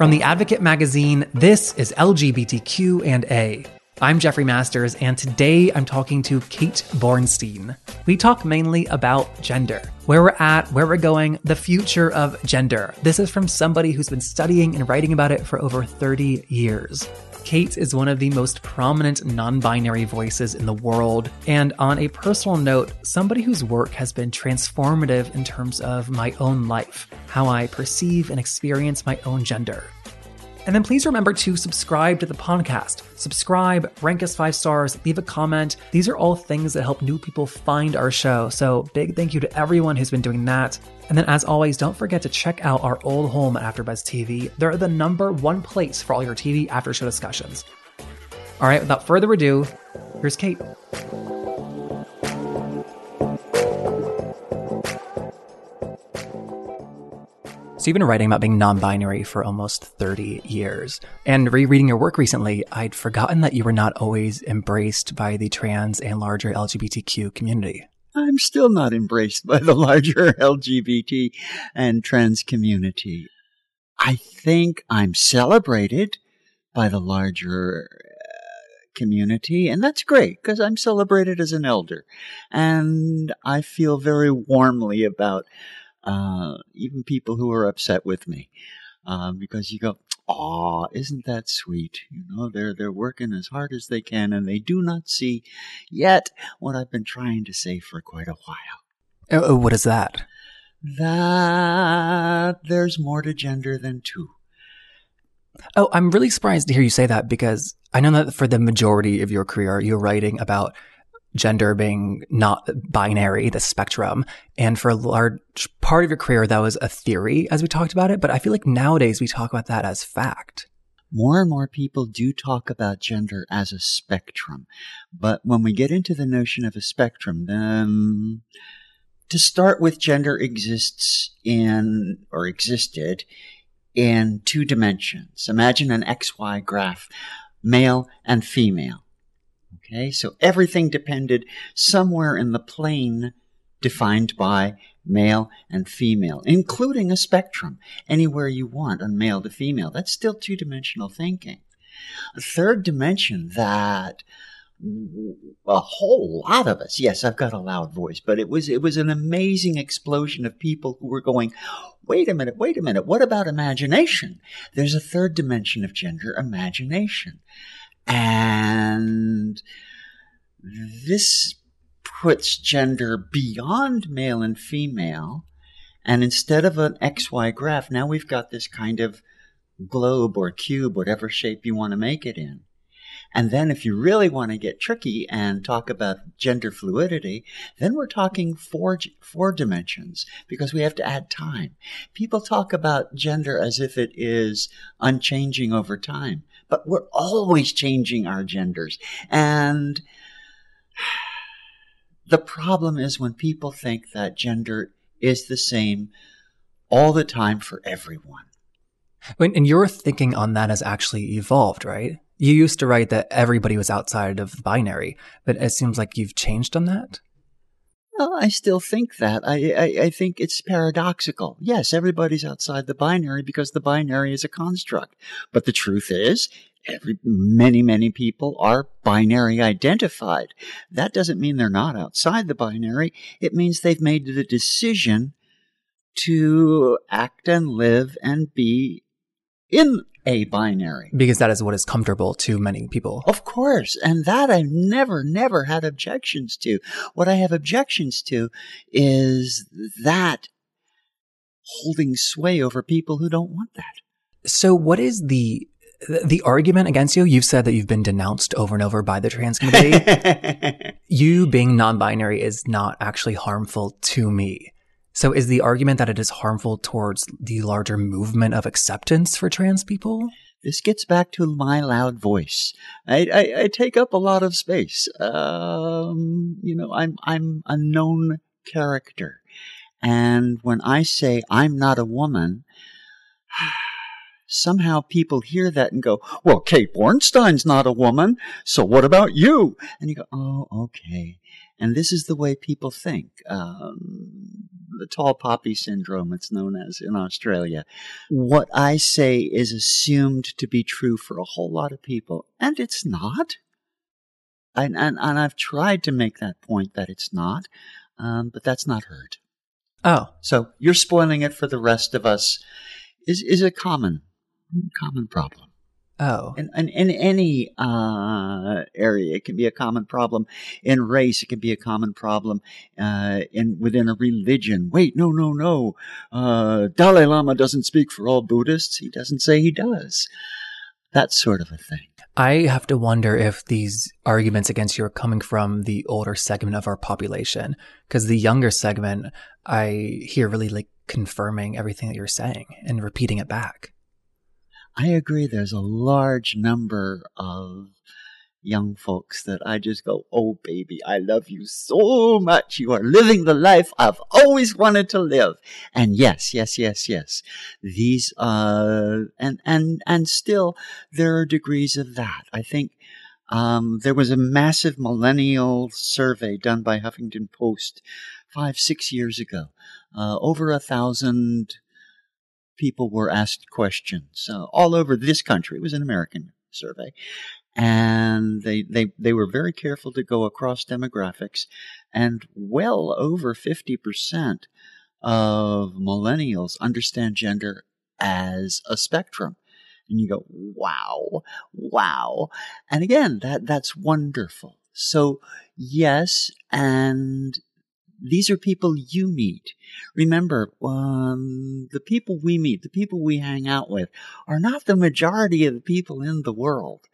From the Advocate magazine, this is LGBTQ and A. I'm Jeffrey Masters, and today I'm talking to Kate Bornstein. We talk mainly about gender, where we're at, where we're going, the future of gender. This is from somebody who's been studying and writing about it for over 30 years. Kate is one of the most prominent non binary voices in the world, and on a personal note, somebody whose work has been transformative in terms of my own life, how I perceive and experience my own gender. And then please remember to subscribe to the podcast. Subscribe, rank us five stars, leave a comment. These are all things that help new people find our show. So big thank you to everyone who's been doing that. And then as always, don't forget to check out our old home AfterBuzz TV. They're the number one place for all your TV after show discussions. All right, without further ado, here's Kate. So you've been writing about being non-binary for almost 30 years. And rereading your work recently, I'd forgotten that you were not always embraced by the trans and larger LGBTQ community. I'm still not embraced by the larger LGBT and trans community. I think I'm celebrated by the larger uh, community, and that's great because I'm celebrated as an elder. And I feel very warmly about uh, even people who are upset with me, um, because you go, "Aw, isn't that sweet?" You know, they're they're working as hard as they can, and they do not see yet what I've been trying to say for quite a while. Oh, what is that? That there's more to gender than two. Oh, I'm really surprised to hear you say that because I know that for the majority of your career, you're writing about gender being not binary, the spectrum. And for a large part of your career, that was a theory as we talked about it. But I feel like nowadays we talk about that as fact. More and more people do talk about gender as a spectrum. But when we get into the notion of a spectrum, then to start with, gender exists in, or existed in two dimensions. Imagine an XY graph, male and female. Okay, so everything depended somewhere in the plane defined by male and female, including a spectrum, anywhere you want on male to female. That's still two dimensional thinking. A third dimension that a whole lot of us, yes, I've got a loud voice, but it was, it was an amazing explosion of people who were going, wait a minute, wait a minute, what about imagination? There's a third dimension of gender, imagination. And this puts gender beyond male and female. And instead of an XY graph, now we've got this kind of globe or cube, whatever shape you want to make it in. And then if you really want to get tricky and talk about gender fluidity, then we're talking four, four dimensions because we have to add time. People talk about gender as if it is unchanging over time, but we're always changing our genders. And the problem is when people think that gender is the same all the time for everyone. And your thinking on that has actually evolved, right? You used to write that everybody was outside of the binary, but it seems like you've changed on that. Well, I still think that. I, I, I, think it's paradoxical. Yes, everybody's outside the binary because the binary is a construct. But the truth is, every, many, many people are binary identified. That doesn't mean they're not outside the binary. It means they've made the decision to act and live and be in a binary. Because that is what is comfortable to many people. Of course. And that I've never, never had objections to. What I have objections to is that holding sway over people who don't want that. So what is the the argument against you, you've said that you've been denounced over and over by the trans community. you being non-binary is not actually harmful to me. So is the argument that it is harmful towards the larger movement of acceptance for trans people? This gets back to my loud voice. I, I, I take up a lot of space. Um, you know, I'm I'm a known character, and when I say I'm not a woman, somehow people hear that and go, "Well, Kate Bornstein's not a woman, so what about you?" And you go, "Oh, okay." And this is the way people think. Um, the tall poppy syndrome, it's known as in Australia. What I say is assumed to be true for a whole lot of people, and it's not. And, and, and I've tried to make that point that it's not, um, but that's not heard. Oh. So you're spoiling it for the rest of us is, is a common, common problem. Oh. In, in, in any uh, area, it can be a common problem. In race, it can be a common problem. Uh, in within a religion, wait, no, no, no. Uh, Dalai Lama doesn't speak for all Buddhists. He doesn't say he does. That sort of a thing. I have to wonder if these arguments against you are coming from the older segment of our population, because the younger segment, I hear really like confirming everything that you're saying and repeating it back. I agree. There's a large number of young folks that I just go, Oh, baby, I love you so much. You are living the life I've always wanted to live. And yes, yes, yes, yes. These, uh, and, and, and still there are degrees of that. I think, um, there was a massive millennial survey done by Huffington Post five, six years ago. Uh, over a thousand people were asked questions uh, all over this country. It was an American survey. And they, they, they were very careful to go across demographics and well over 50% of millennials understand gender as a spectrum. And you go, wow, wow. And again, that, that's wonderful. So yes, and these are people you meet. Remember, um, the people we meet, the people we hang out with, are not the majority of the people in the world.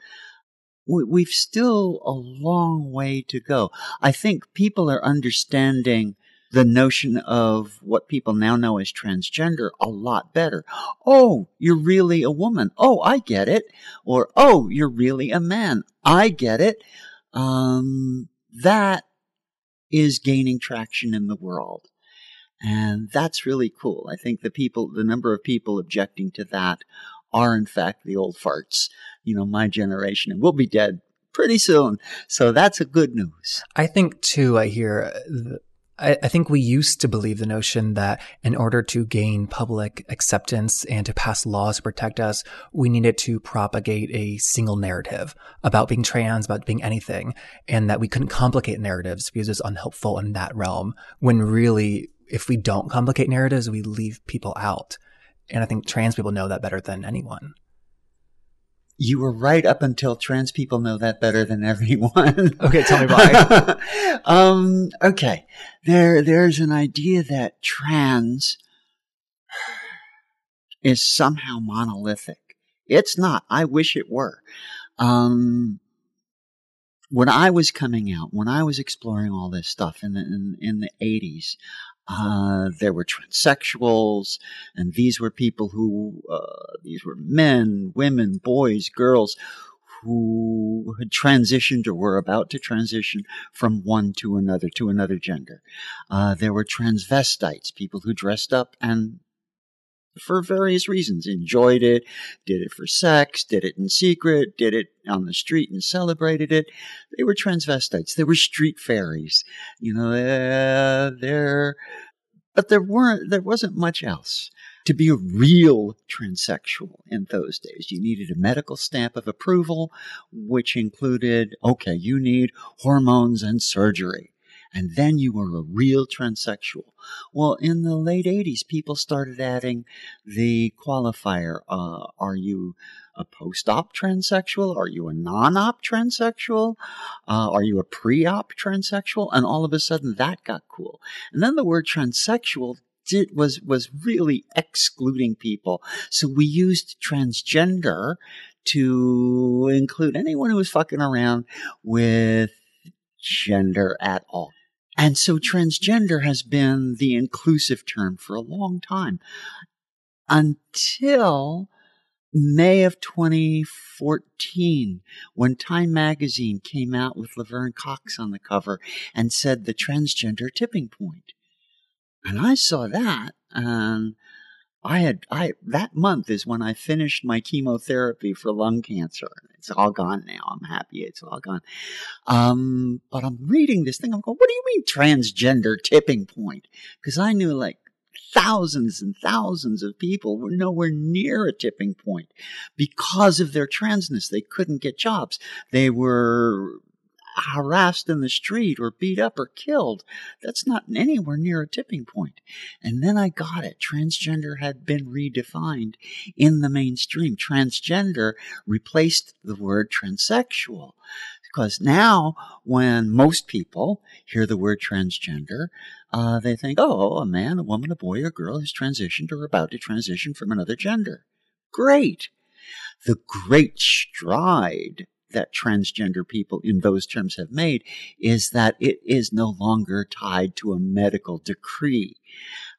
We've still a long way to go. I think people are understanding the notion of what people now know as transgender a lot better. Oh, you're really a woman. Oh, I get it. Or, oh, you're really a man. I get it. Um, that is gaining traction in the world. And that's really cool. I think the people, the number of people objecting to that are in fact the old farts, you know, my generation, and we'll be dead pretty soon. So that's a good news. I think too, I hear uh, I, I, think we used to believe the notion that in order to gain public acceptance and to pass laws to protect us, we needed to propagate a single narrative about being trans, about being anything, and that we couldn't complicate narratives because it's unhelpful in that realm. When really, if we don't complicate narratives, we leave people out. And I think trans people know that better than anyone. You were right up until trans people know that better than everyone. Okay, tell me why. um, okay, there there's an idea that trans is somehow monolithic. It's not. I wish it were. Um, when I was coming out, when I was exploring all this stuff in the in, in the eighties, uh, there were transsexuals, and these were people who, uh, these were men, women, boys, girls who had transitioned or were about to transition from one to another, to another gender. Uh, there were transvestites, people who dressed up and for various reasons enjoyed it, did it for sex, did it in secret, did it on the street and celebrated it. They were transvestites. They were street fairies. You know, uh, they're, but there weren't, there wasn't much else. To be a real transsexual in those days, you needed a medical stamp of approval, which included, okay, you need hormones and surgery and then you were a real transsexual. Well, in the late 80s, people started adding the qualifier uh, Are you a post op transsexual? Are you a non op transsexual? Uh, are you a pre op transsexual? And all of a sudden that got cool. And then the word transsexual was was really excluding people. So we used transgender to include anyone who was fucking around with gender at all. And so transgender has been the inclusive term for a long time until May of 2014 when Time magazine came out with Laverne Cox on the cover and said the transgender tipping point. And I saw that and I had I that month is when I finished my chemotherapy for lung cancer. It's all gone now. I'm happy it's all gone. Um, but I'm reading this thing. I'm going, what do you mean transgender tipping point? Because I knew like thousands and thousands of people were nowhere near a tipping point because of their transness. They couldn't get jobs. They were harassed in the street or beat up or killed. That's not anywhere near a tipping point. And then I got it. Transgender had been redefined in the mainstream. Transgender replaced the word transsexual. Because now, when most people hear the word transgender, uh, they think, oh, a man, a woman, a boy, a girl has transitioned or about to transition from another gender. Great. The great stride that transgender people in those terms have made is that it is no longer tied to a medical decree.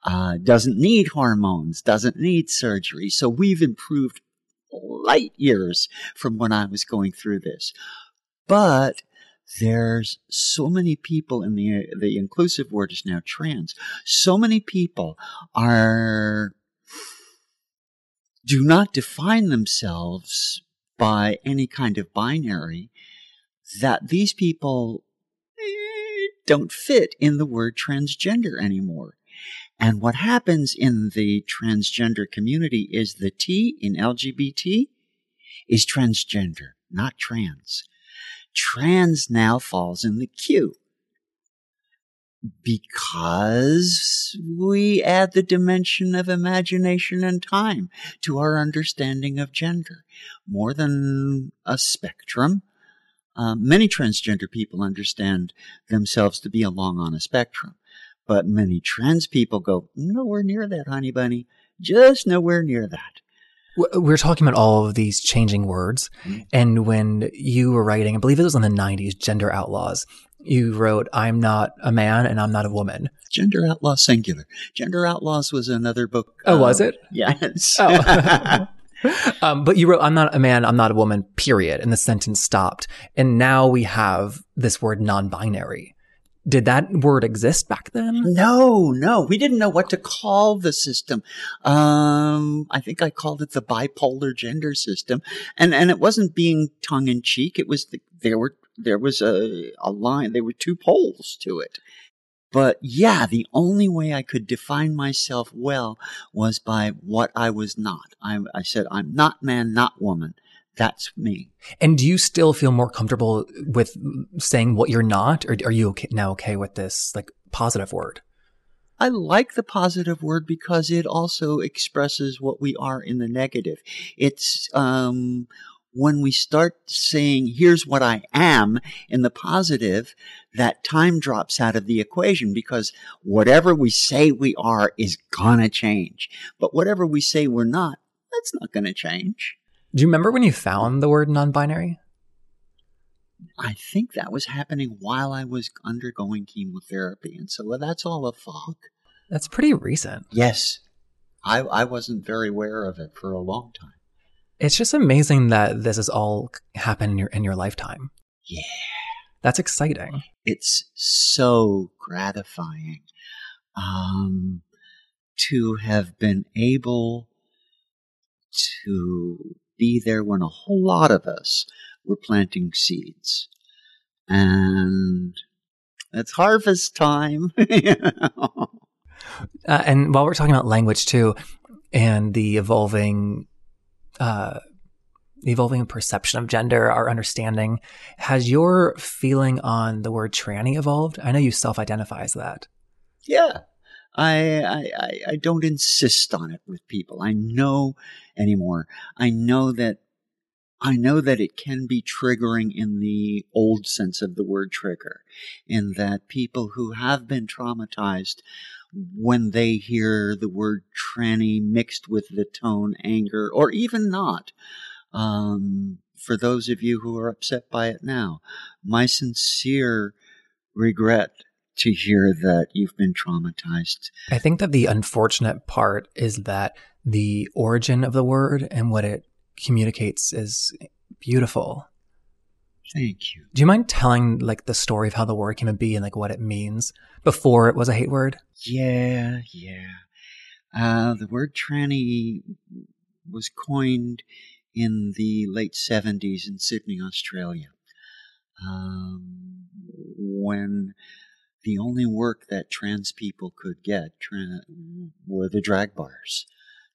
Uh, doesn't need hormones, doesn't need surgery. So we've improved light years from when I was going through this. But there's so many people in the the inclusive word is now trans. So many people are do not define themselves by any kind of binary that these people eh, don't fit in the word transgender anymore. And what happens in the transgender community is the T in LGBT is transgender, not trans. Trans now falls in the Q because we add the dimension of imagination and time to our understanding of gender more than a spectrum. Um, many transgender people understand themselves to be along on a spectrum, but many trans people go nowhere near that, honey bunny, just nowhere near that. We're talking about all of these changing words. Mm-hmm. And when you were writing, I believe it was in the 90s, Gender Outlaws, you wrote, I'm not a man and I'm not a woman. Gender Outlaw Singular. Gender Outlaws was another book. Oh, um, was it? Yes. Oh. um, but you wrote, I'm not a man, I'm not a woman, period. And the sentence stopped. And now we have this word non binary. Did that word exist back then? No, no. We didn't know what to call the system. Um, I think I called it the bipolar gender system. And, and it wasn't being tongue in cheek. It was, the, there were there was a, a line, there were two poles to it. But yeah, the only way I could define myself well was by what I was not. I, I said, I'm not man, not woman. That's me. And do you still feel more comfortable with saying what you're not, or are you okay, now okay with this like positive word? I like the positive word because it also expresses what we are in the negative. It's um, when we start saying, here's what I am in the positive, that time drops out of the equation because whatever we say we are is gonna change. But whatever we say we're not, that's not gonna change. Do you remember when you found the word non binary? I think that was happening while I was undergoing chemotherapy. And so that's all a fog. That's pretty recent. Yes. I, I wasn't very aware of it for a long time. It's just amazing that this has all happened in your in your lifetime. Yeah. That's exciting. It's so gratifying um, to have been able to be there when a whole lot of us were planting seeds. And it's harvest time. uh, and while we're talking about language too, and the evolving uh, evolving perception of gender, our understanding. Has your feeling on the word tranny evolved? I know you self-identify as that. Yeah. I, I, I don't insist on it with people. I know anymore. I know that I know that it can be triggering in the old sense of the word trigger, in that people who have been traumatized when they hear the word tranny mixed with the tone anger or even not. Um, for those of you who are upset by it now, my sincere regret to hear that you've been traumatized. I think that the unfortunate part is that the origin of the word and what it communicates is beautiful. Thank you. Do you mind telling like the story of how the word came to be and like what it means before it was a hate word? Yeah, yeah. Uh, the word tranny was coined in the late 70s in Sydney, Australia, um, when the only work that trans people could get tra- were the drag bars.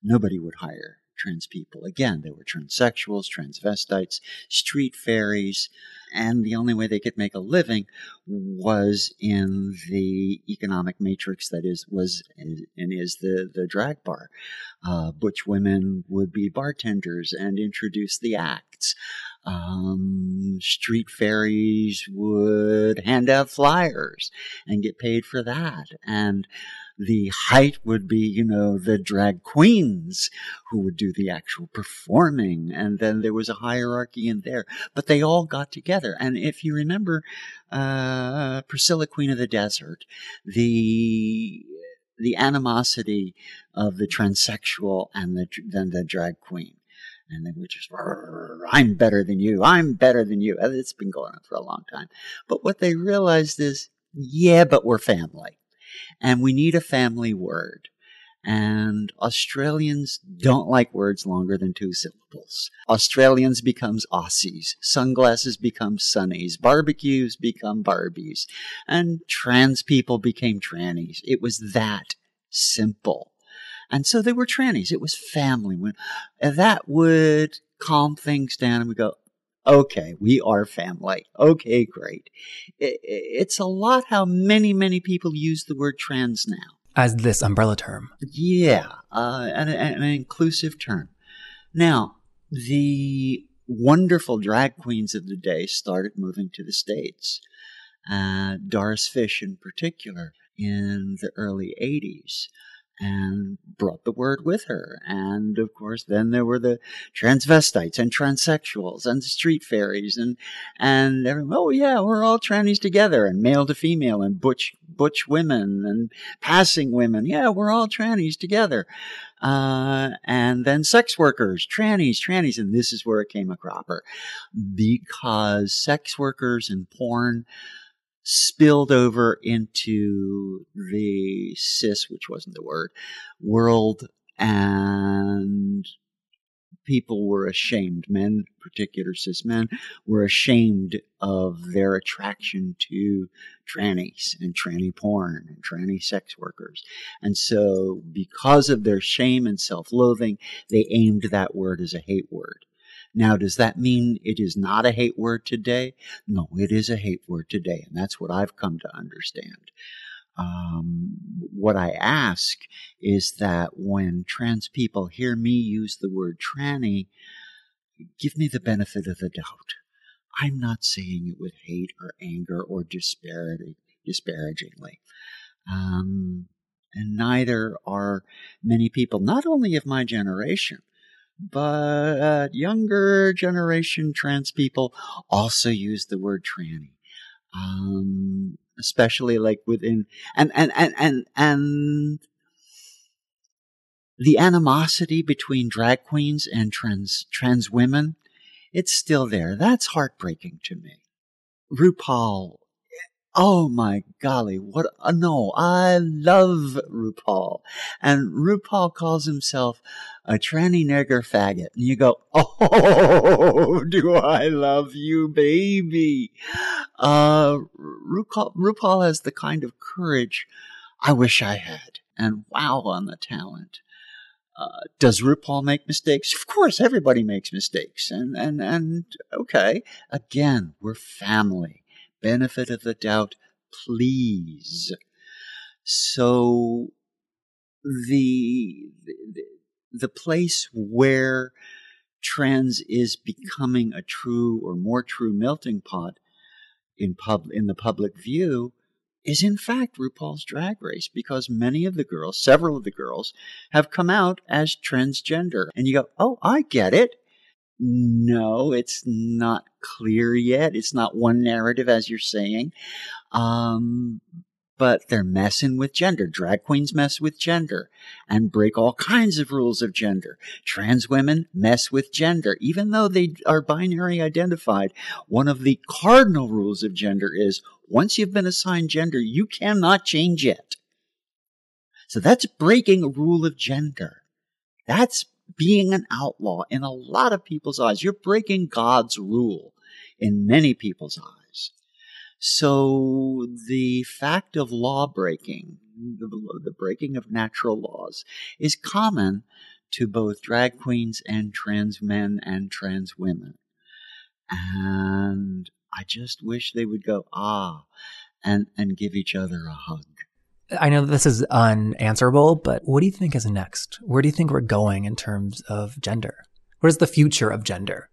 Nobody would hire trans people. Again, they were transsexuals, transvestites, street fairies, and the only way they could make a living was in the economic matrix that is was and is the the drag bar. Uh, butch women would be bartenders and introduce the acts. Um, street fairies would hand out flyers and get paid for that. And the height would be, you know, the drag queens who would do the actual performing. And then there was a hierarchy in there, but they all got together. And if you remember, uh, Priscilla, Queen of the Desert, the, the animosity of the transsexual and the, then the drag queen. And then we just, I'm better than you. I'm better than you. And It's been going on for a long time. But what they realized is, yeah, but we're family and we need a family word. And Australians don't like words longer than two syllables. Australians becomes Aussies. Sunglasses become sunnies. Barbecues become Barbies. And trans people became trannies. It was that simple. And so they were trannies. It was family. That would calm things down and we go, Okay, we are family. Okay, great. It's a lot how many, many people use the word trans now. As this umbrella term. Yeah, uh, an, an inclusive term. Now, the wonderful drag queens of the day started moving to the States. Uh, Doris Fish, in particular, in the early 80s and brought the word with her. And of course, then there were the transvestites and transsexuals and street fairies and, and everyone, oh yeah, we're all trannies together and male to female and butch, butch women and passing women. Yeah, we're all trannies together. Uh, and then sex workers, trannies, trannies. And this is where it came a cropper because sex workers and porn, spilled over into the cis, which wasn't the word, world, and people were ashamed. Men, particular cis men, were ashamed of their attraction to trannies and tranny porn and tranny sex workers. And so, because of their shame and self loathing, they aimed that word as a hate word. Now, does that mean it is not a hate word today? No, it is a hate word today, and that's what I've come to understand. Um, what I ask is that when trans people hear me use the word tranny, give me the benefit of the doubt. I'm not saying it with hate or anger or disparity, disparagingly. Um, and neither are many people, not only of my generation, but younger generation trans people also use the word tranny. Um, especially like within, and, and, and, and, and the animosity between drag queens and trans, trans women, it's still there. That's heartbreaking to me. RuPaul Oh my golly, what a no, I love RuPaul. And RuPaul calls himself a tranny nigger faggot. And you go, oh, do I love you, baby. Uh, RuPaul, RuPaul has the kind of courage I wish I had. And wow on the talent. Uh, does RuPaul make mistakes? Of course, everybody makes mistakes. And, and, and okay. Again, we're family benefit of the doubt, please. So the, the, the place where trans is becoming a true or more true melting pot in pub in the public view is in fact RuPaul's Drag Race because many of the girls, several of the girls, have come out as transgender, and you go, "Oh, I get it." No, it's not clear yet. It's not one narrative, as you're saying. Um, but they're messing with gender. Drag queens mess with gender and break all kinds of rules of gender. Trans women mess with gender. Even though they are binary identified, one of the cardinal rules of gender is once you've been assigned gender, you cannot change it. So that's breaking a rule of gender. That's being an outlaw in a lot of people's eyes. You're breaking God's rule in many people's eyes. So the fact of law breaking, the, the breaking of natural laws, is common to both drag queens and trans men and trans women. And I just wish they would go, ah, and, and give each other a hug. I know this is unanswerable, but what do you think is next? Where do you think we're going in terms of gender? What is the future of gender?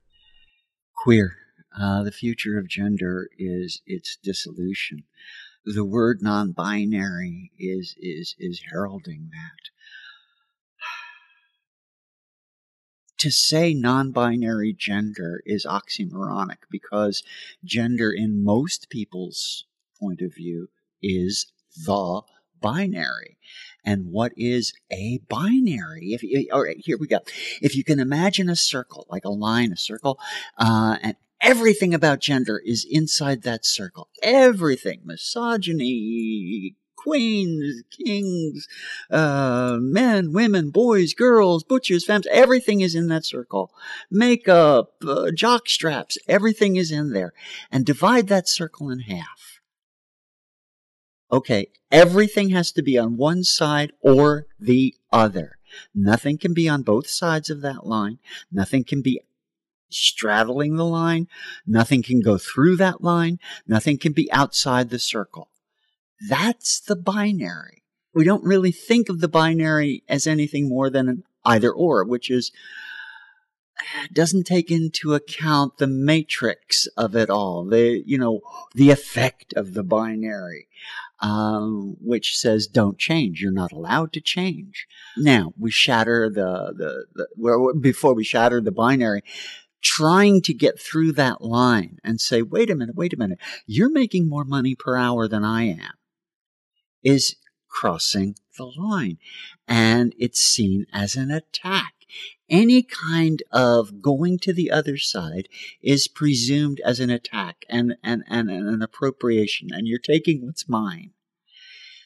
Queer. Uh, the future of gender is its dissolution. The word non-binary is is is heralding that. to say non-binary gender is oxymoronic because gender in most people's point of view is the binary. And what is a binary? If you, all right, here we go. If you can imagine a circle, like a line, a circle, uh, and everything about gender is inside that circle. Everything, misogyny, queens, kings, uh, men, women, boys, girls, butchers, femmes, everything is in that circle. Makeup, uh, jock straps, everything is in there. And divide that circle in half Okay, everything has to be on one side or the other. Nothing can be on both sides of that line. Nothing can be straddling the line. Nothing can go through that line. Nothing can be outside the circle. That's the binary. We don't really think of the binary as anything more than an either or, which is doesn't take into account the matrix of it all, the you know the effect of the binary um, which says don't change. You're not allowed to change. Now we shatter the the, the well, before we shatter the binary. Trying to get through that line and say, wait a minute, wait a minute, you're making more money per hour than I am, is crossing the line. And it's seen as an attack any kind of going to the other side is presumed as an attack and, and, and, and an appropriation, and you're taking what's mine.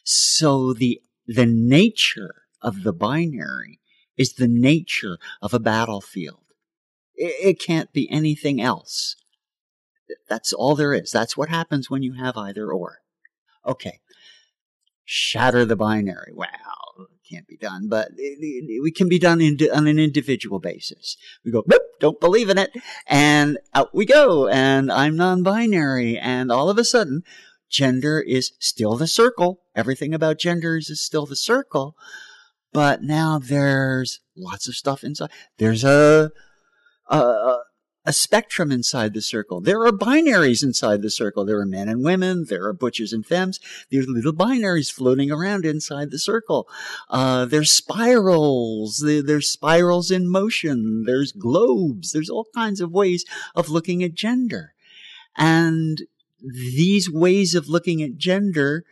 So the, the nature of the binary is the nature of a battlefield. It, it can't be anything else. That's all there is. That's what happens when you have either or. Okay. Shatter the binary. Wow can't be done, but it, it, it can be done in, on an individual basis. We go, Boop, don't believe in it, and out we go, and I'm non-binary, and all of a sudden, gender is still the circle. Everything about gender is still the circle, but now there's lots of stuff inside. There's a, a, a spectrum inside the circle. There are binaries inside the circle. There are men and women. There are butchers and femmes. There's little binaries floating around inside the circle. Uh, there's spirals. There's spirals in motion. There's globes. There's all kinds of ways of looking at gender. And these ways of looking at gender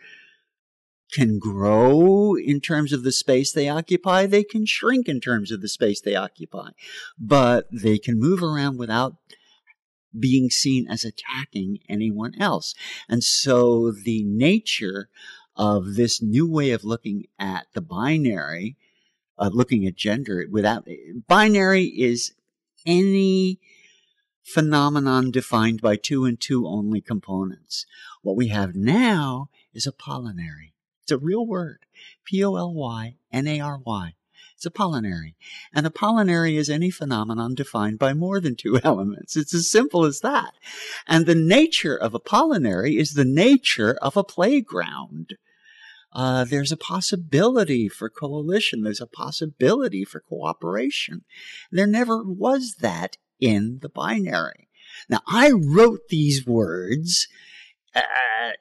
can grow in terms of the space they occupy. They can shrink in terms of the space they occupy, but they can move around without being seen as attacking anyone else. And so the nature of this new way of looking at the binary, uh, looking at gender without binary is any phenomenon defined by two and two only components. What we have now is a apollinary. It's a real word. P O L Y N A R Y. It's a polynary. And a polynary is any phenomenon defined by more than two elements. It's as simple as that. And the nature of a polynary is the nature of a playground. Uh, there's a possibility for coalition. There's a possibility for cooperation. There never was that in the binary. Now, I wrote these words uh,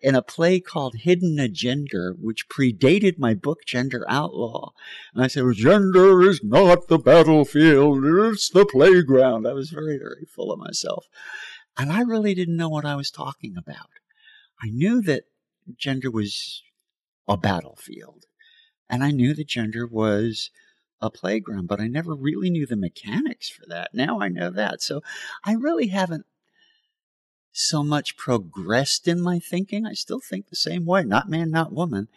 in a play called Hidden: A Gender, which predated my book Gender Outlaw. And I said, well, gender is not the battlefield, it's the playground. I was very, very full of myself. And I really didn't know what I was talking about. I knew that gender was a battlefield. And I knew that gender was a playground, but I never really knew the mechanics for that. Now I know that. So I really haven't so much progressed in my thinking. I still think the same way, not man, not woman.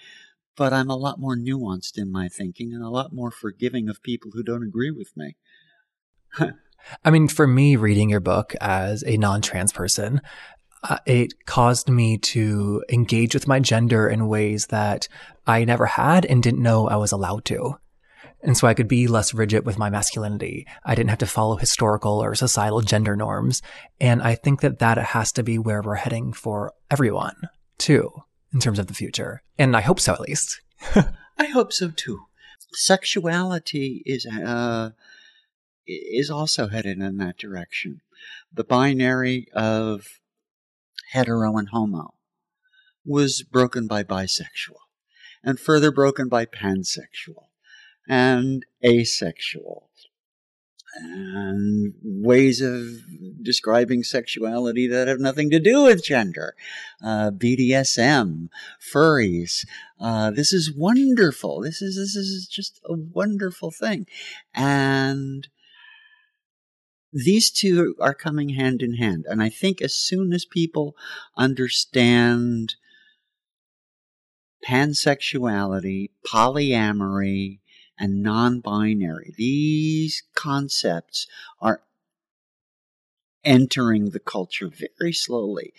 but I'm a lot more nuanced in my thinking and a lot more forgiving of people who don't agree with me. I mean, for me, reading your book as a non trans person, uh, it caused me to engage with my gender in ways that I never had and didn't know I was allowed to. And so I could be less rigid with my masculinity. I didn't have to follow historical or societal gender norms. And I think that that has to be where we're heading for everyone too, in terms of the future. And I hope so, at least. I hope so too. Sexuality is, uh, is also headed in that direction. The binary of hetero and homo was broken by bisexual and further broken by pansexual and asexual and ways of describing sexuality that have nothing to do with gender. Uh, BDSM, furries. Uh, this is wonderful. This is this is just a wonderful thing, and these two are coming hand in hand. And I think as soon as people understand pansexuality, polyamory, and non binary, these concepts are entering the culture very slowly.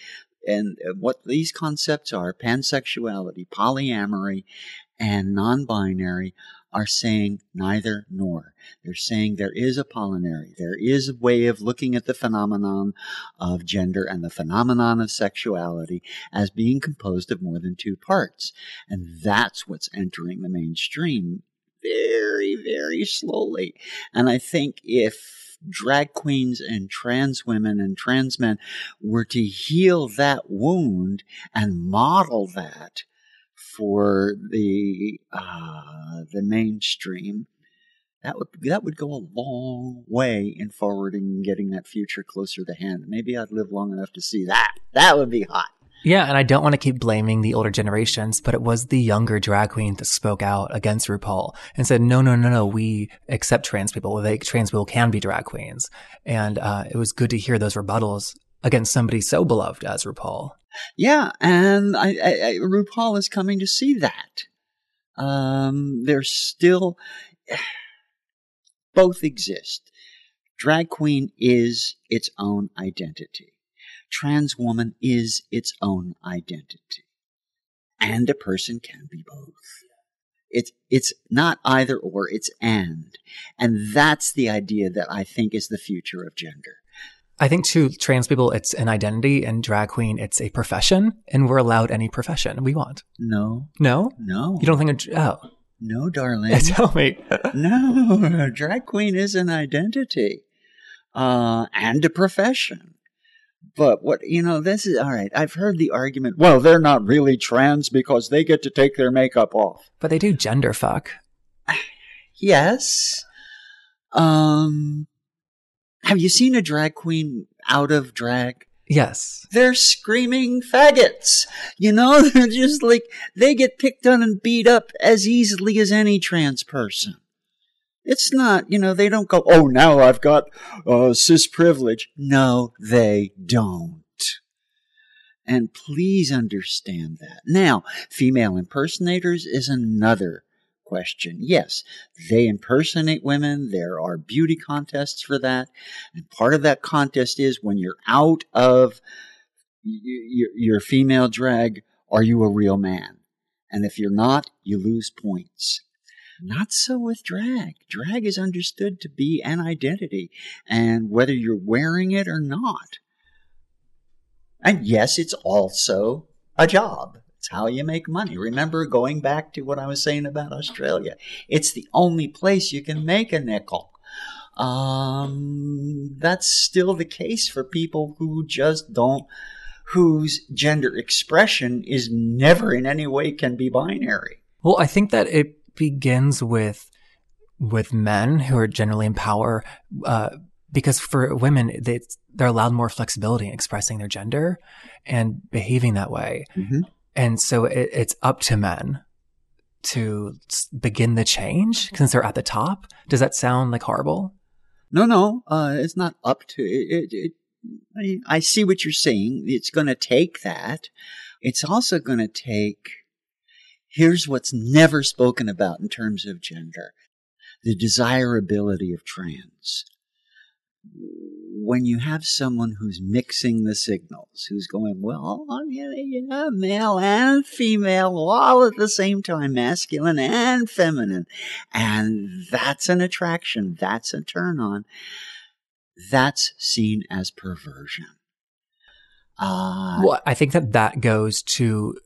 And uh, what these concepts are pansexuality, polyamory, and non binary are saying neither nor. They're saying there is a polynary. There is a way of looking at the phenomenon of gender and the phenomenon of sexuality as being composed of more than two parts. And that's what's entering the mainstream very, very slowly. And I think if drag queens and trans women and trans men were to heal that wound and model that, for the uh, the mainstream, that would that would go a long way in forwarding getting that future closer to hand. Maybe I'd live long enough to see that. That would be hot. Yeah, and I don't want to keep blaming the older generations, but it was the younger drag queen that spoke out against RuPaul and said, "No, no, no, no, we accept trans people. They trans people can be drag queens." And uh, it was good to hear those rebuttals against somebody so beloved as RuPaul. Yeah, and I, I, I, RuPaul is coming to see that. Um, there's still both exist. Drag queen is its own identity. Trans woman is its own identity. And a person can be both. It's, it's not either or, it's and. And that's the idea that I think is the future of gender. I think to trans people, it's an identity, and drag queen, it's a profession, and we're allowed any profession we want. No. No? No. You don't think, a, oh. No, darling. Tell me. no, drag queen is an identity uh, and a profession. But what, you know, this is all right. I've heard the argument, well, they're not really trans because they get to take their makeup off. But they do gender fuck. yes. Um, have you seen a drag queen out of drag? Yes. They're screaming faggots. You know, they're just like, they get picked on and beat up as easily as any trans person. It's not, you know, they don't go, oh, now I've got uh, cis privilege. No, they don't. And please understand that. Now, female impersonators is another question. Yes, they impersonate women. There are beauty contests for that. And part of that contest is when you're out of your, your female drag, are you a real man? And if you're not, you lose points. Not so with drag. Drag is understood to be an identity, and whether you're wearing it or not. And yes, it's also a job. It's how you make money. Remember, going back to what I was saying about Australia, it's the only place you can make a nickel. Um, that's still the case for people who just don't, whose gender expression is never in any way can be binary. Well, I think that it begins with with men who are generally in power, uh, because for women, they, they're allowed more flexibility in expressing their gender and behaving that way. Mm-hmm. And so it, it's up to men to begin the change since they're at the top. Does that sound like horrible? No, no, uh, it's not up to it. it, it I, I see what you're saying. It's going to take that. It's also going to take Here's what's never spoken about in terms of gender the desirability of trans. When you have someone who's mixing the signals, who's going, well, yeah, yeah, male and female all at the same time, masculine and feminine, and that's an attraction, that's a turn on, that's seen as perversion. Uh, well, I think that that goes to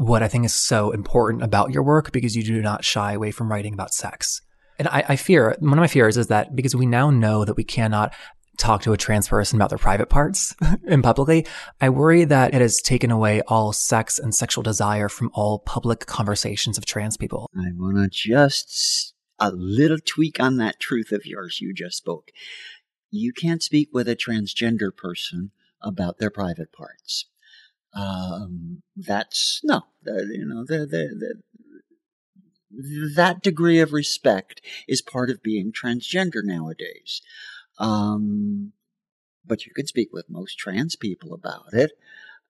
what I think is so important about your work because you do not shy away from writing about sex. And I, I fear, one of my fears is that because we now know that we cannot talk to a trans person about their private parts in publicly, I worry that it has taken away all sex and sexual desire from all public conversations of trans people. I want to just a little tweak on that truth of yours you just spoke. You can't speak with a transgender person about their private parts. Um, that's no, you know, the, the, the, that degree of respect is part of being transgender nowadays. Um, but you can speak with most trans people about it.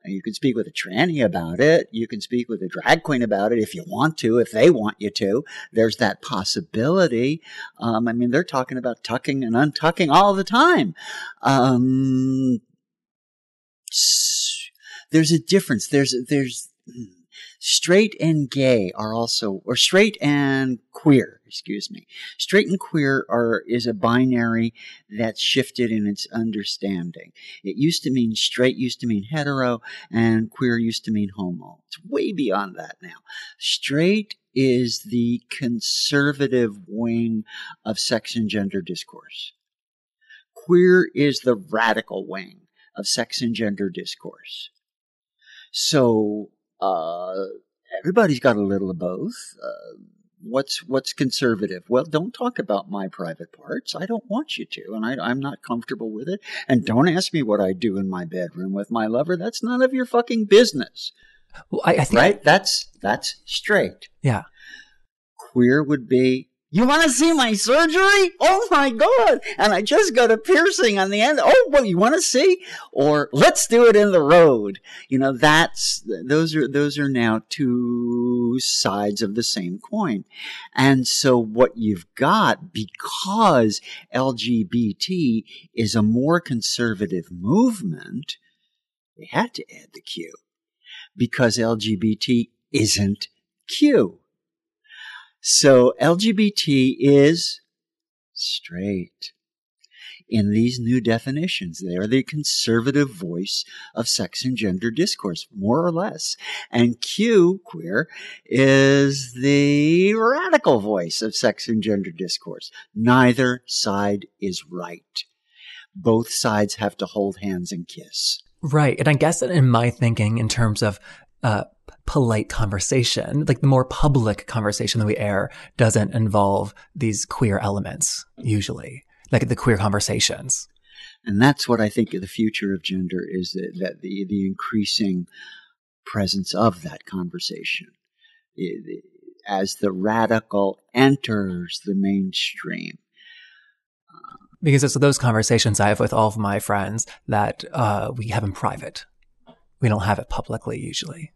You can speak with a tranny about it. You can speak with a drag queen about it if you want to, if they want you to. There's that possibility. Um, I mean, they're talking about tucking and untucking all the time. Um, there's a difference. There's, there's, straight and gay are also, or straight and queer, excuse me. Straight and queer are, is a binary that's shifted in its understanding. It used to mean straight used to mean hetero and queer used to mean homo. It's way beyond that now. Straight is the conservative wing of sex and gender discourse. Queer is the radical wing of sex and gender discourse. So uh, everybody's got a little of both. Uh, what's what's conservative? Well, don't talk about my private parts. I don't want you to, and I, am not comfortable with it. And don't ask me what I do in my bedroom with my lover. That's none of your fucking business. Well, I, I think right. That's that's straight. Yeah. Queer would be you want to see my surgery? Oh my God. And I just got a piercing on the end. Oh, well, you want to see? Or let's do it in the road. You know, that's, those are, those are now two sides of the same coin. And so what you've got, because LGBT is a more conservative movement, they had to add the Q because LGBT isn't Q. So LGBT is straight. In these new definitions, they are the conservative voice of sex and gender discourse, more or less. And Q, queer, is the radical voice of sex and gender discourse. Neither side is right. Both sides have to hold hands and kiss. Right. And I guess that in my thinking, in terms of uh, polite conversation, like the more public conversation that we air doesn't involve these queer elements usually, like the queer conversations. And that's what I think of the future of gender is that, that the, the increasing presence of that conversation. As the radical enters the mainstream, because it's those conversations I have with all of my friends that uh, we have in private. We don't have it publicly usually.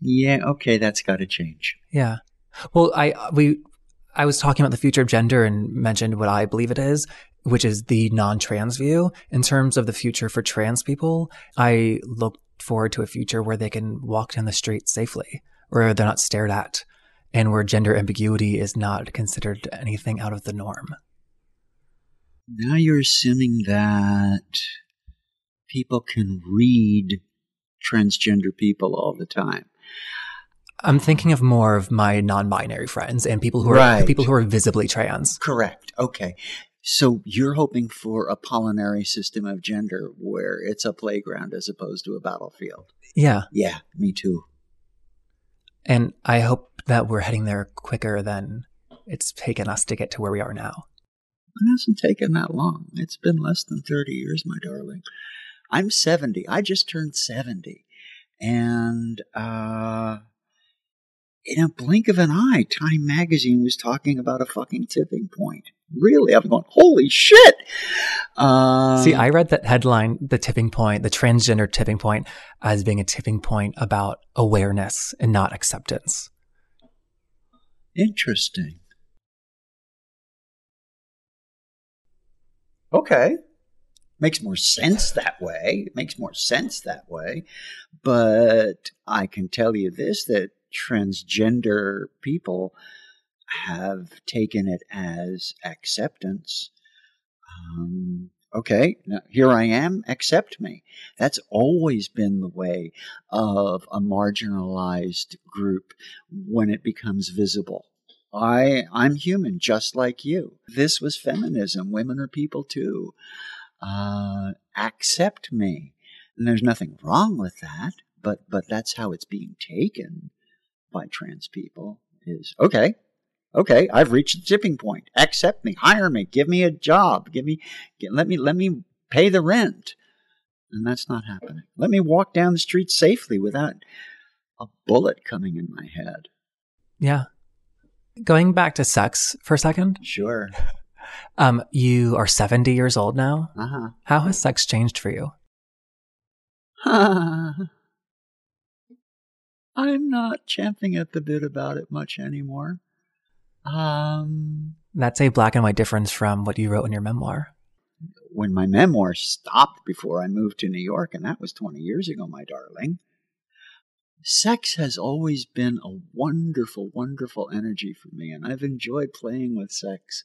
Yeah, okay, that's got to change. Yeah. Well, I we I was talking about the future of gender and mentioned what I believe it is, which is the non-trans view. In terms of the future for trans people, I look forward to a future where they can walk down the street safely, where they're not stared at, and where gender ambiguity is not considered anything out of the norm. Now you're assuming that people can read transgender people all the time. I'm thinking of more of my non-binary friends and people who are right. people who are visibly trans. Correct. Okay. So you're hoping for a polynary system of gender where it's a playground as opposed to a battlefield. Yeah. Yeah, me too. And I hope that we're heading there quicker than it's taken us to get to where we are now. It hasn't taken that long. It's been less than 30 years, my darling. I'm 70. I just turned 70. And uh, in a blink of an eye, Time magazine was talking about a fucking tipping point. really? I'm going, holy shit. Uh, See, I read that headline, the tipping point, the transgender tipping point, as being a tipping point about awareness and not acceptance. Interesting. Okay. Makes more sense that way. It makes more sense that way. But I can tell you this that transgender people have taken it as acceptance. Um, okay, now here I am, accept me. That's always been the way of a marginalized group when it becomes visible. I, I'm human just like you. This was feminism. Women are people too. Uh, accept me. And there's nothing wrong with that, but, but that's how it's being taken by trans people is okay. Okay, I've reached the tipping point. Accept me, hire me, give me a job, give me, get, let me, let me pay the rent. And that's not happening. Let me walk down the street safely without a bullet coming in my head. Yeah. Going back to sex for a second. Sure. Um, you are 70 years old now. Uh-huh. How has sex changed for you? I'm not champing at the bit about it much anymore. Um, That's a black and white difference from what you wrote in your memoir. when my memoir stopped before I moved to New York, and that was 20 years ago, my darling. Sex has always been a wonderful, wonderful energy for me, and I've enjoyed playing with sex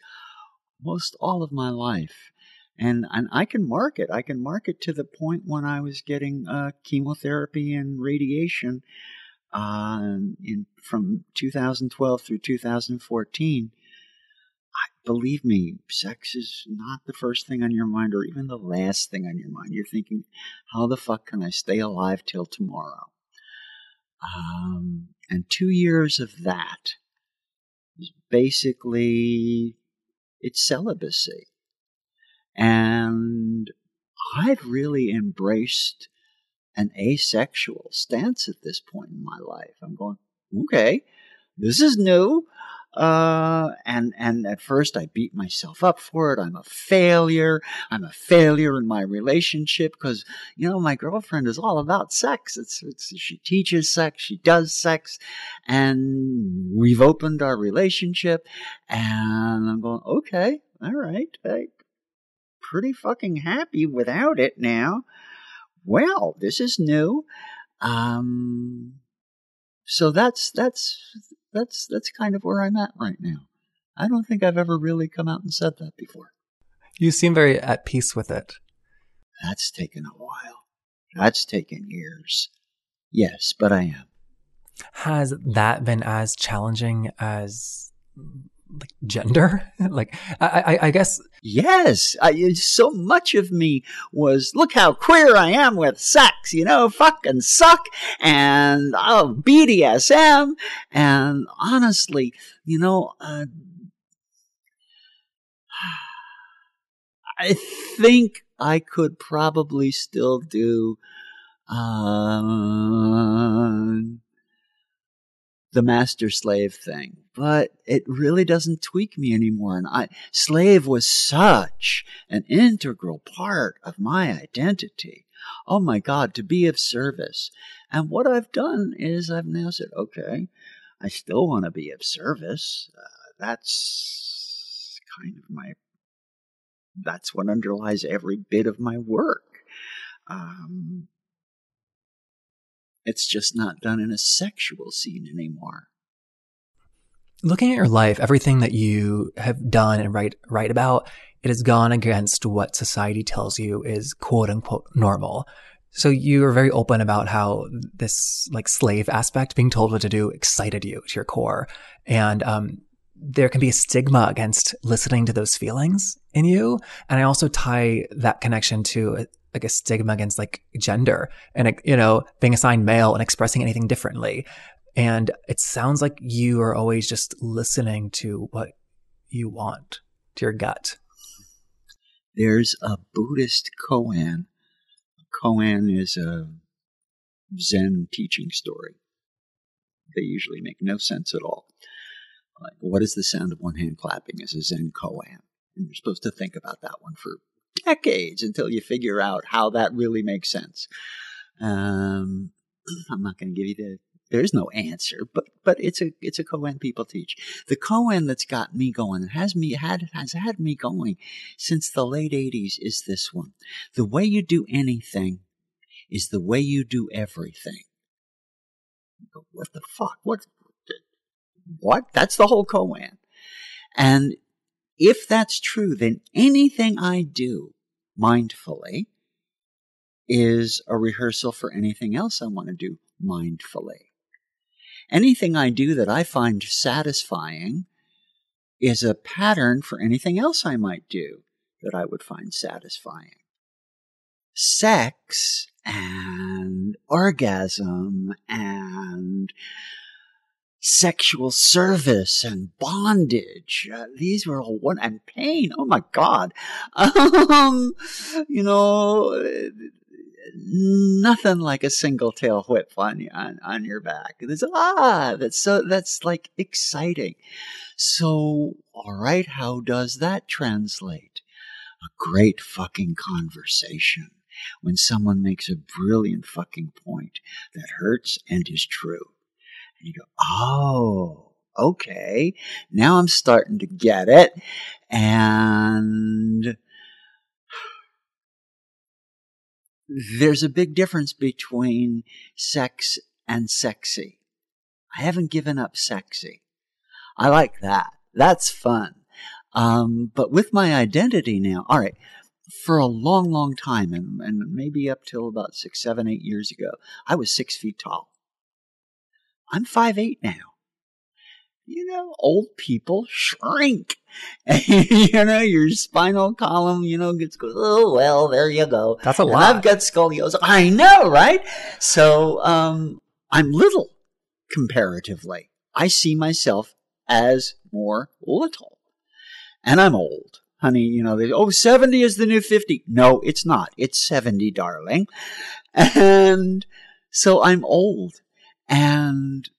most all of my life. And, and I can mark it. I can mark it to the point when I was getting uh, chemotherapy and radiation uh, in from 2012 through 2014. I, believe me, sex is not the first thing on your mind or even the last thing on your mind. You're thinking, how the fuck can I stay alive till tomorrow? Um, and two years of that is basically it's celibacy. And I've really embraced an asexual stance at this point in my life. I'm going, okay, this is new. Uh, and, and at first I beat myself up for it. I'm a failure. I'm a failure in my relationship because, you know, my girlfriend is all about sex. It's, it's, she teaches sex. She does sex and we've opened our relationship and I'm going, okay, all right. I, pretty fucking happy without it now. Well, this is new. Um, so that's that's that's that's kind of where I'm at right now. I don't think I've ever really come out and said that before. You seem very at peace with it. That's taken a while. That's taken years. Yes, but I am. Has that been as challenging as like gender? like I, I, I guess Yes, I, so much of me was look how queer I am with sex, you know, fucking suck and oh BDSM, and honestly, you know, uh, I think I could probably still do. Uh, the master slave thing, but it really doesn't tweak me anymore. And I, slave was such an integral part of my identity. Oh my God, to be of service. And what I've done is I've now said, okay, I still want to be of service. Uh, that's kind of my, that's what underlies every bit of my work. Um, it's just not done in a sexual scene anymore. Looking at your life, everything that you have done and write write about, it has gone against what society tells you is quote unquote normal. So you are very open about how this like slave aspect, being told what to do, excited you to your core, and um, there can be a stigma against listening to those feelings in you. And I also tie that connection to like a stigma against like gender and you know being assigned male and expressing anything differently. And it sounds like you are always just listening to what you want to your gut. There's a buddhist koan. Koan is a zen teaching story. They usually make no sense at all. Like what is the sound of one hand clapping is a zen koan. And you're supposed to think about that one for decades until you figure out how that really makes sense. Um, I'm not going to give you the there is no answer, but but it's a it's a koan people teach. The koan that's got me going has me had has had me going since the late '80s is this one: the way you do anything is the way you do everything. What the fuck? What? What? That's the whole koan. And if that's true, then anything I do mindfully is a rehearsal for anything else I want to do mindfully. Anything I do that I find satisfying is a pattern for anything else I might do that I would find satisfying. Sex and orgasm and sexual service and bondage. Uh, these were all one and pain. Oh my God. Um, you know, nothing like a single tail whip on on, on your back. There's ah, that's so that's like exciting. So, all right, how does that translate? A great fucking conversation when someone makes a brilliant fucking point that hurts and is true. You go, oh, okay. Now I'm starting to get it. And there's a big difference between sex and sexy. I haven't given up sexy. I like that. That's fun. Um, but with my identity now, all right, for a long, long time, and, and maybe up till about six, seven, eight years ago, I was six feet tall. I'm five eight now. You know, old people shrink. you know, your spinal column, you know, gets. Oh well, there you go. That's a and lot. I've got scoliosis. I know, right? So, um, I'm little comparatively. I see myself as more little, and I'm old honey, you know, they, oh, 70 is the new 50. No, it's not. It's 70, darling. And so I'm old. And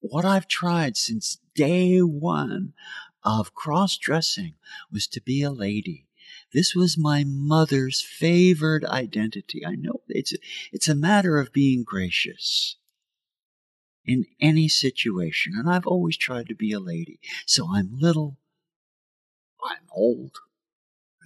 what I've tried since day one of cross dressing was to be a lady. This was my mother's favored identity. I know it's it's a matter of being gracious in any situation. And I've always tried to be a lady. So I'm little. I'm old.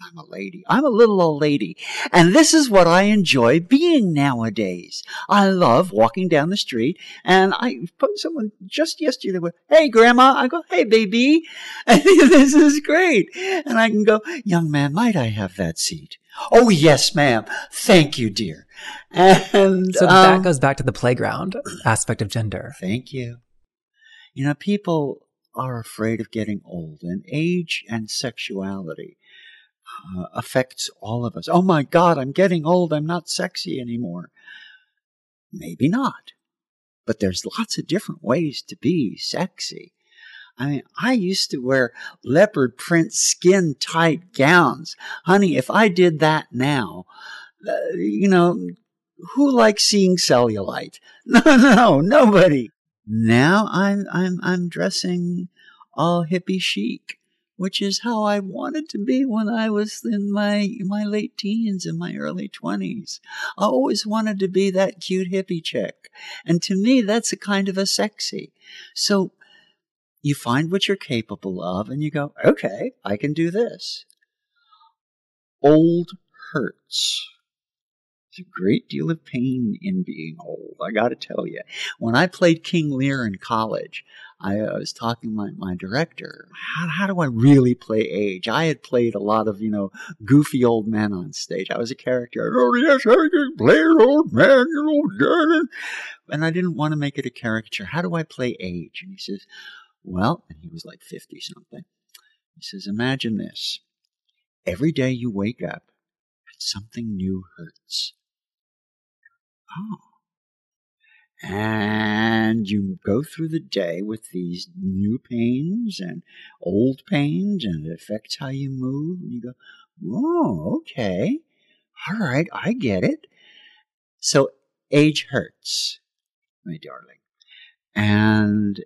I'm a lady. I'm a little old lady. And this is what I enjoy being nowadays. I love walking down the street and I put someone just yesterday went, Hey grandma. I go, Hey baby. And this is great. And I can go, young man, might I have that seat? Oh yes, ma'am. Thank you, dear. And So um, that goes back to the playground aspect of gender. Thank you. You know, people are afraid of getting old and age and sexuality uh, affects all of us. Oh my God, I'm getting old. I'm not sexy anymore. Maybe not. But there's lots of different ways to be sexy. I mean, I used to wear leopard print skin tight gowns. Honey, if I did that now, uh, you know, who likes seeing cellulite? No, no, nobody. Now I'm, I'm, I'm dressing all hippie chic which is how I wanted to be when I was in my my late teens and my early 20s. I always wanted to be that cute hippie chick. And to me that's a kind of a sexy. So you find what you're capable of and you go, "Okay, I can do this." Old hurts. There's a great deal of pain in being old. I got to tell you. When I played King Lear in college, I, uh, I was talking to my, my director. How, how do I really play age? I had played a lot of, you know, goofy old men on stage. I was a character. Oh, yes, I can play an old man, you old guy. And I didn't want to make it a caricature. How do I play age? And he says, well, and he was like 50 something. He says, imagine this. Every day you wake up and something new hurts. Oh. And you go through the day with these new pains and old pains, and it affects how you move. And you go, oh, okay. All right, I get it. So age hurts, my darling. And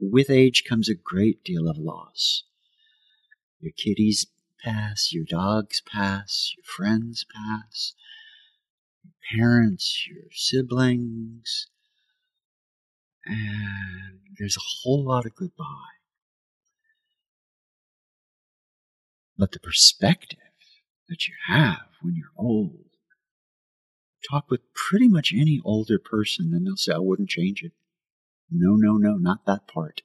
with age comes a great deal of loss. Your kitty's pass, your dogs pass, your friends pass, parents, your siblings, and there's a whole lot of goodbye. But the perspective that you have when you're old, talk with pretty much any older person and they'll say, I wouldn't change it. No, no, no, not that part.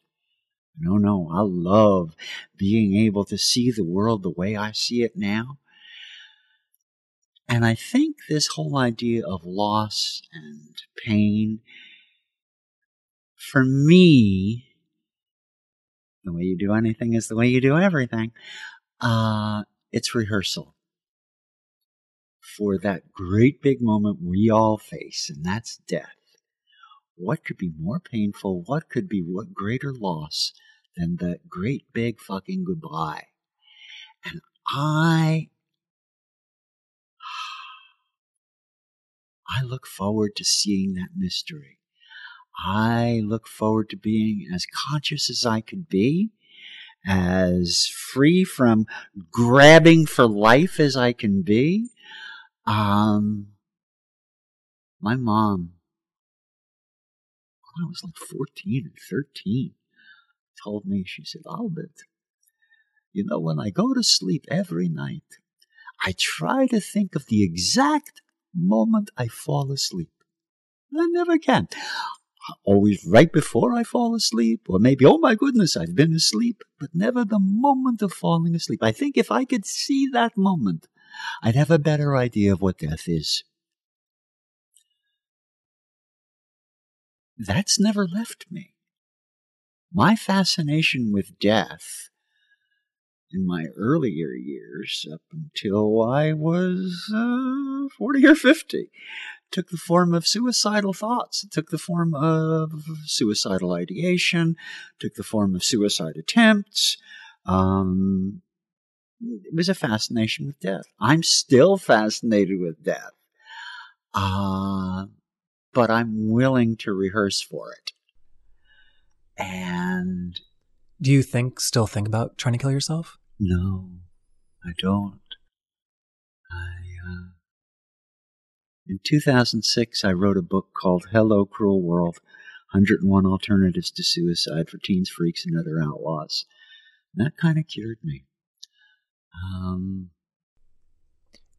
No, no, I love being able to see the world the way I see it now. And I think this whole idea of loss and pain, for me, the way you do anything is the way you do everything. Uh, it's rehearsal for that great big moment we all face, and that's death. What could be more painful? What could be what greater loss than that great big fucking goodbye? And I, I look forward to seeing that mystery. I look forward to being as conscious as I could be, as free from grabbing for life as I can be. Um, my mom when I was like 14 or 13, told me, she said, Albert, you know, when I go to sleep every night, I try to think of the exact moment I fall asleep. I never can. Always right before I fall asleep, or maybe, oh my goodness, I've been asleep, but never the moment of falling asleep. I think if I could see that moment, I'd have a better idea of what death is. that's never left me. My fascination with death in my earlier years, up until I was uh, 40 or 50, took the form of suicidal thoughts. It took the form of suicidal ideation, took the form of suicide attempts. Um, it was a fascination with death. I'm still fascinated with death. Uh, but I'm willing to rehearse for it. And do you think still think about trying to kill yourself? No, I don't. I uh, in 2006 I wrote a book called Hello Cruel World: 101 Alternatives to Suicide for Teens, Freaks, and Other Outlaws. And that kind of cured me. Um,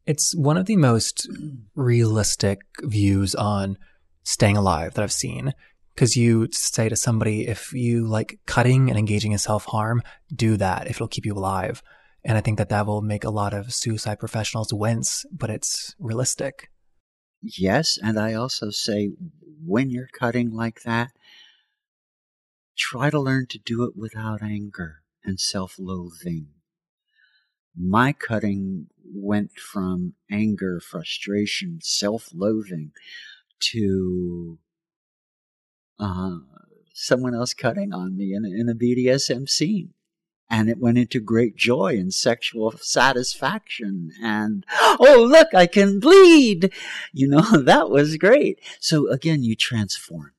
it's one of the most realistic views on staying alive that I've seen. Because you say to somebody, if you like cutting and engaging in self harm, do that if it'll keep you alive. And I think that that will make a lot of suicide professionals wince, but it's realistic. Yes. And I also say, when you're cutting like that, try to learn to do it without anger and self loathing. My cutting went from anger, frustration, self loathing to uh, someone else cutting on me in in a BDSM scene. And it went into great joy and sexual satisfaction. And, oh, look, I can bleed. You know, that was great. So again, you transform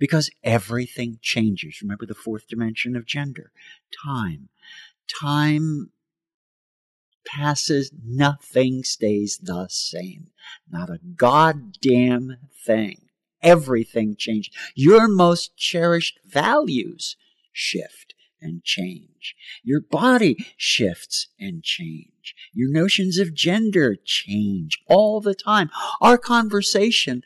because everything changes. Remember the fourth dimension of gender time. Time passes, nothing stays the same. Not a goddamn thing. Everything changes. Your most cherished values shift and change. Your body shifts and change. Your notions of gender change all the time. Our conversation,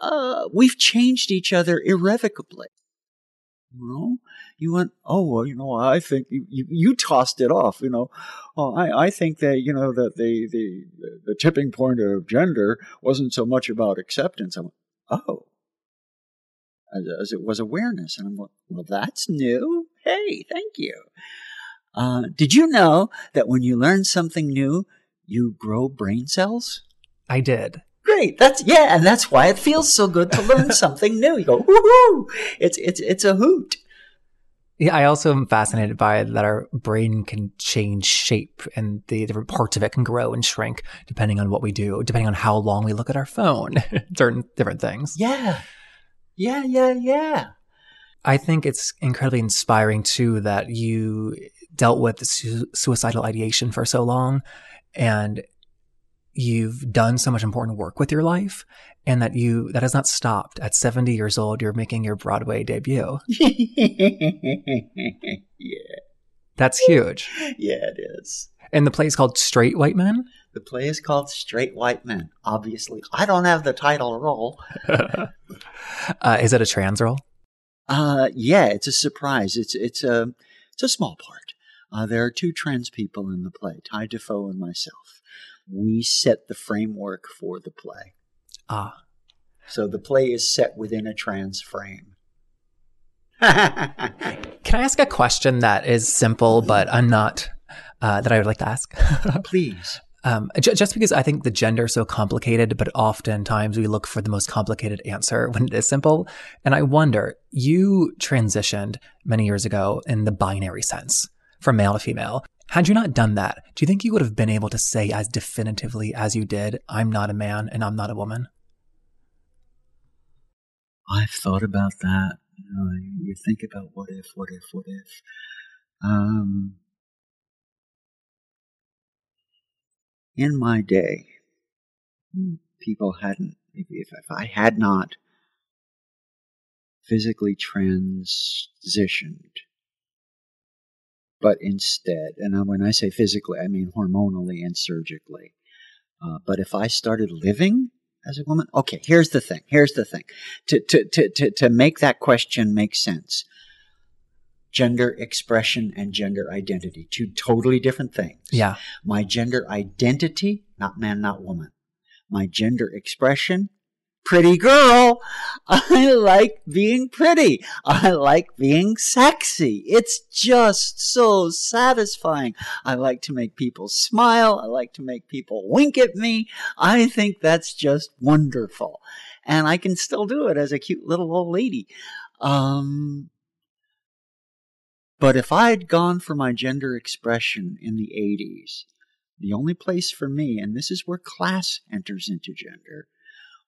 uh, we've changed each other irrevocably. You you went, oh, well, you know, I think you, you, you tossed it off, you know. Oh, I, I think that, you know, that the, the, the tipping point of gender wasn't so much about acceptance. I went, oh, as, as it was awareness. And I'm like, well, that's new. Hey, thank you. Uh, did you know that when you learn something new, you grow brain cells? I did. Great. That's yeah, and that's why it feels so good to learn something new. You go, woohoo! It's it's it's a hoot. Yeah, I also am fascinated by that our brain can change shape and the different parts of it can grow and shrink depending on what we do, depending on how long we look at our phone, certain different things. Yeah. Yeah, yeah, yeah. I think it's incredibly inspiring too that you dealt with su- suicidal ideation for so long and you've done so much important work with your life and that you that has not stopped. At 70 years old you're making your broadway debut. Yeah. That's huge. Yeah it is. And the play is called straight white men the play is called straight white men obviously i don't have the title role uh, is it a trans role uh yeah it's a surprise it's it's a it's a small part uh, there are two trans people in the play ty defoe and myself we set the framework for the play. Ah. So the play is set within a trans frame. Can I ask a question that is simple, but I'm not, uh, that I would like to ask? Please. Um, j- just because I think the gender is so complicated, but oftentimes we look for the most complicated answer when it is simple. And I wonder, you transitioned many years ago in the binary sense from male to female. Had you not done that, do you think you would have been able to say as definitively as you did, I'm not a man and I'm not a woman? I've thought about that. You, know, you think about what if, what if, what if. Um, in my day, people hadn't, if, if, I had not physically transitioned but instead, and when I say physically, I mean hormonally and surgically. Uh, but if I started living as a woman, okay, here's the thing. Here's the thing. To, to, to, to, to make that question make sense, gender expression and gender identity, two totally different things. Yeah. My gender identity, not man, not woman. My gender expression, pretty girl. I like being pretty. I like being sexy. It's just so satisfying. I like to make people smile. I like to make people wink at me. I think that's just wonderful. And I can still do it as a cute little old lady. Um, but if I had gone for my gender expression in the 80s, the only place for me, and this is where class enters into gender,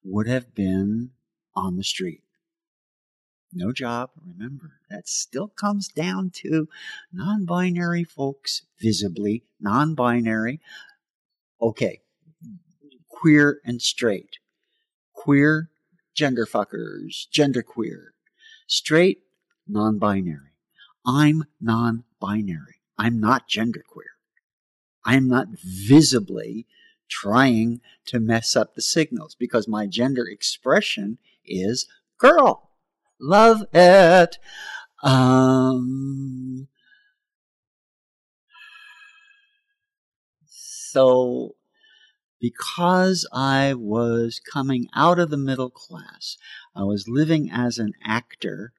would have been on the street. No job. Remember, that still comes down to non binary folks, visibly non binary. Okay, queer and straight. Queer, gender fuckers, gender queer. Straight, non binary. I'm non binary. I'm not genderqueer. I'm not visibly trying to mess up the signals because my gender expression is girl. Love it. Um, so, because I was coming out of the middle class, I was living as an actor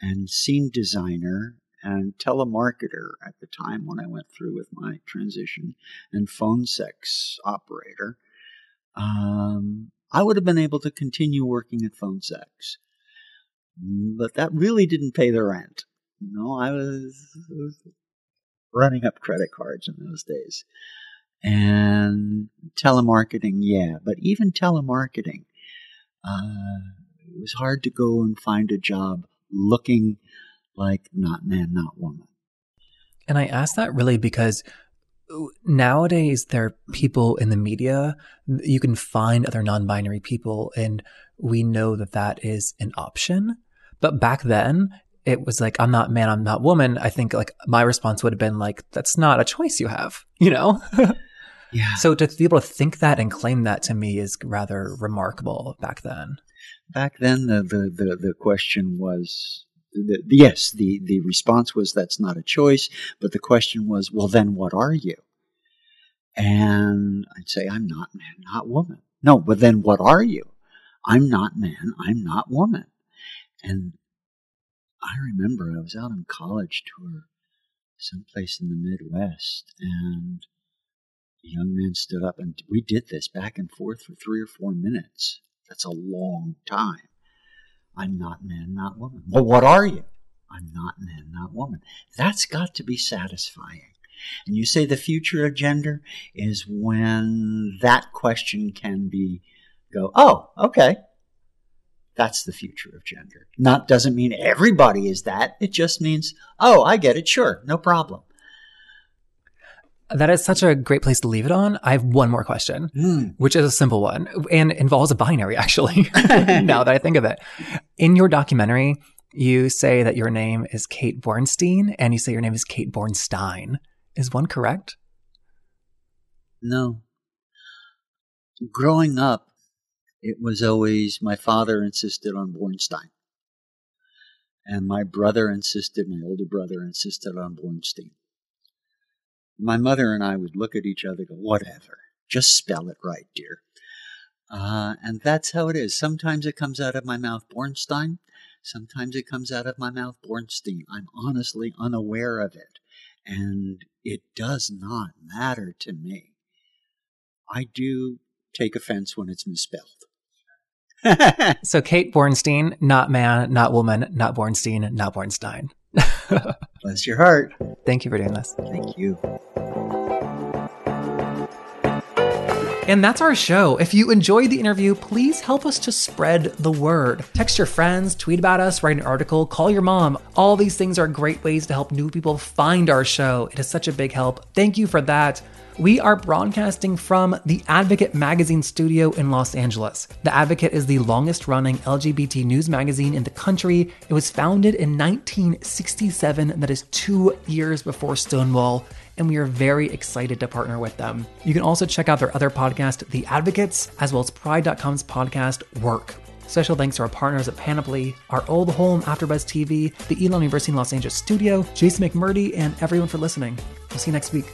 and scene designer and telemarketer at the time when I went through with my transition and phone sex operator, um, I would have been able to continue working at phone sex. But that really didn't pay the rent. You know, I was, was running up credit cards in those days. And telemarketing, yeah, but even telemarketing, uh, it was hard to go and find a job looking like not man, not woman. And I ask that really because nowadays there are people in the media, you can find other non binary people, and we know that that is an option. But back then, it was like, I'm not man, I'm not woman. I think like my response would have been like, that's not a choice you have, you know? yeah. So to be able to think that and claim that to me is rather remarkable back then. Back then, the, the, the, the question was the, yes, the, the response was that's not a choice, but the question was, well, then what are you? And I'd say, I'm not man, not woman. No, but then what are you? I'm not man, I'm not woman. And I remember I was out on college tour someplace in the Midwest and a young man stood up and we did this back and forth for three or four minutes. That's a long time. I'm not man, not woman. Well, what are you? I'm not man, not woman. That's got to be satisfying. And you say the future of gender is when that question can be go, oh, okay. That's the future of gender. Not doesn't mean everybody is that. It just means, oh, I get it. Sure, no problem. That is such a great place to leave it on. I have one more question, mm. which is a simple one and involves a binary, actually, now that I think of it. In your documentary, you say that your name is Kate Bornstein and you say your name is Kate Bornstein. Is one correct? No. Growing up, it was always my father insisted on Bornstein. And my brother insisted, my older brother insisted on Bornstein. My mother and I would look at each other go, whatever, just spell it right, dear. Uh, and that's how it is. Sometimes it comes out of my mouth Bornstein. Sometimes it comes out of my mouth Bornstein. I'm honestly unaware of it. And it does not matter to me. I do take offense when it's misspelled. so Kate Bornstein, not man, not woman, not Bornstein, not Bornstein. Bless your heart. Thank you for doing this. Thank you. And that's our show. If you enjoyed the interview, please help us to spread the word. Text your friends, tweet about us, write an article, call your mom. All these things are great ways to help new people find our show. It is such a big help. Thank you for that. We are broadcasting from the Advocate Magazine studio in Los Angeles. The Advocate is the longest running LGBT news magazine in the country. It was founded in 1967, that is two years before Stonewall, and we are very excited to partner with them. You can also check out their other podcast, The Advocates, as well as Pride.com's podcast, Work. Special thanks to our partners at Panoply, our old home AfterBuzz TV, the Elon University in Los Angeles studio, Jason McMurdy, and everyone for listening. We'll see you next week.